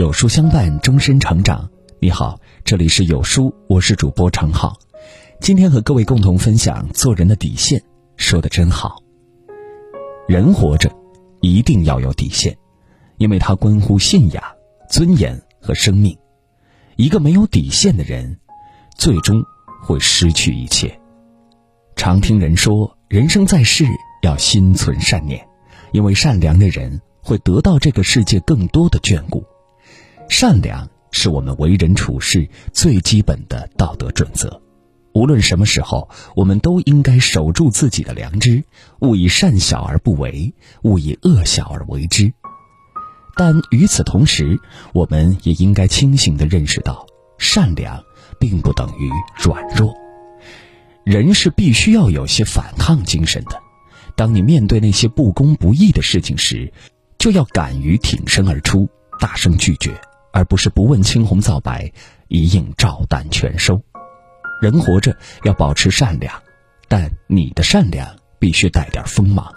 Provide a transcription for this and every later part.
有书相伴，终身成长。你好，这里是有书，我是主播常浩。今天和各位共同分享做人的底线，说的真好。人活着，一定要有底线，因为它关乎信仰、尊严和生命。一个没有底线的人，最终会失去一切。常听人说，人生在世要心存善念，因为善良的人会得到这个世界更多的眷顾。善良是我们为人处事最基本的道德准则，无论什么时候，我们都应该守住自己的良知，勿以善小而不为，勿以恶小而为之。但与此同时，我们也应该清醒地认识到，善良并不等于软弱。人是必须要有些反抗精神的。当你面对那些不公不义的事情时，就要敢于挺身而出，大声拒绝。而不是不问青红皂白，一应照单全收。人活着要保持善良，但你的善良必须带点锋芒。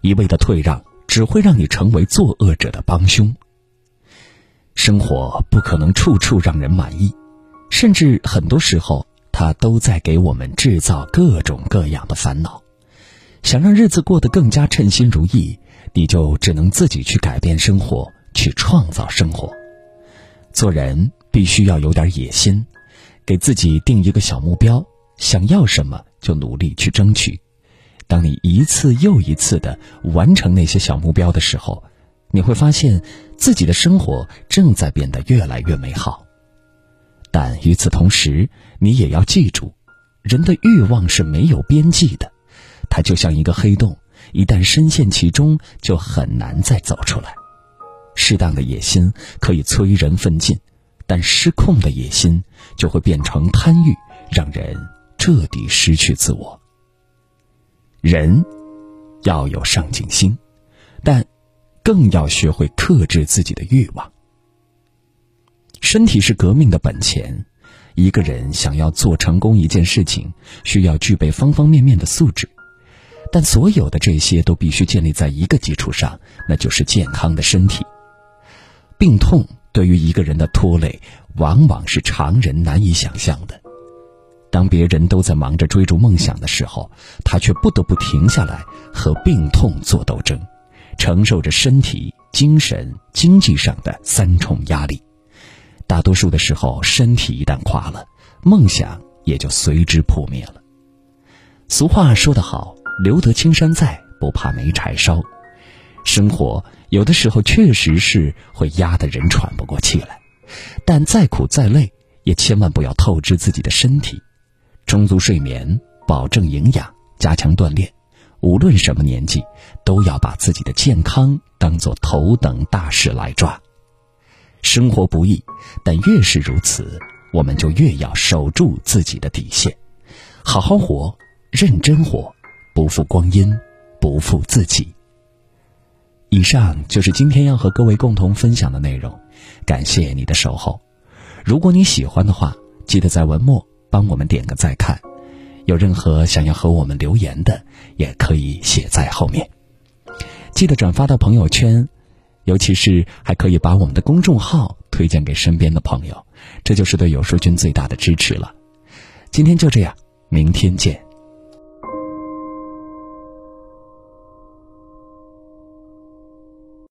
一味的退让只会让你成为作恶者的帮凶。生活不可能处处让人满意，甚至很多时候，它都在给我们制造各种各样的烦恼。想让日子过得更加称心如意，你就只能自己去改变生活，去创造生活。做人必须要有点野心，给自己定一个小目标，想要什么就努力去争取。当你一次又一次的完成那些小目标的时候，你会发现自己的生活正在变得越来越美好。但与此同时，你也要记住，人的欲望是没有边际的，它就像一个黑洞，一旦深陷其中，就很难再走出来。适当的野心可以催人奋进，但失控的野心就会变成贪欲，让人彻底失去自我。人要有上进心，但更要学会克制自己的欲望。身体是革命的本钱，一个人想要做成功一件事情，需要具备方方面面的素质，但所有的这些都必须建立在一个基础上，那就是健康的身体。病痛对于一个人的拖累，往往是常人难以想象的。当别人都在忙着追逐梦想的时候，他却不得不停下来和病痛做斗争，承受着身体、精神、经济上的三重压力。大多数的时候，身体一旦垮了，梦想也就随之破灭了。俗话说得好：“留得青山在，不怕没柴烧。”生活有的时候确实是会压得人喘不过气来，但再苦再累，也千万不要透支自己的身体。充足睡眠，保证营养，加强锻炼。无论什么年纪，都要把自己的健康当做头等大事来抓。生活不易，但越是如此，我们就越要守住自己的底线，好好活，认真活，不负光阴，不负自己。以上就是今天要和各位共同分享的内容，感谢你的守候。如果你喜欢的话，记得在文末帮我们点个再看。有任何想要和我们留言的，也可以写在后面。记得转发到朋友圈，尤其是还可以把我们的公众号推荐给身边的朋友，这就是对有书君最大的支持了。今天就这样，明天见。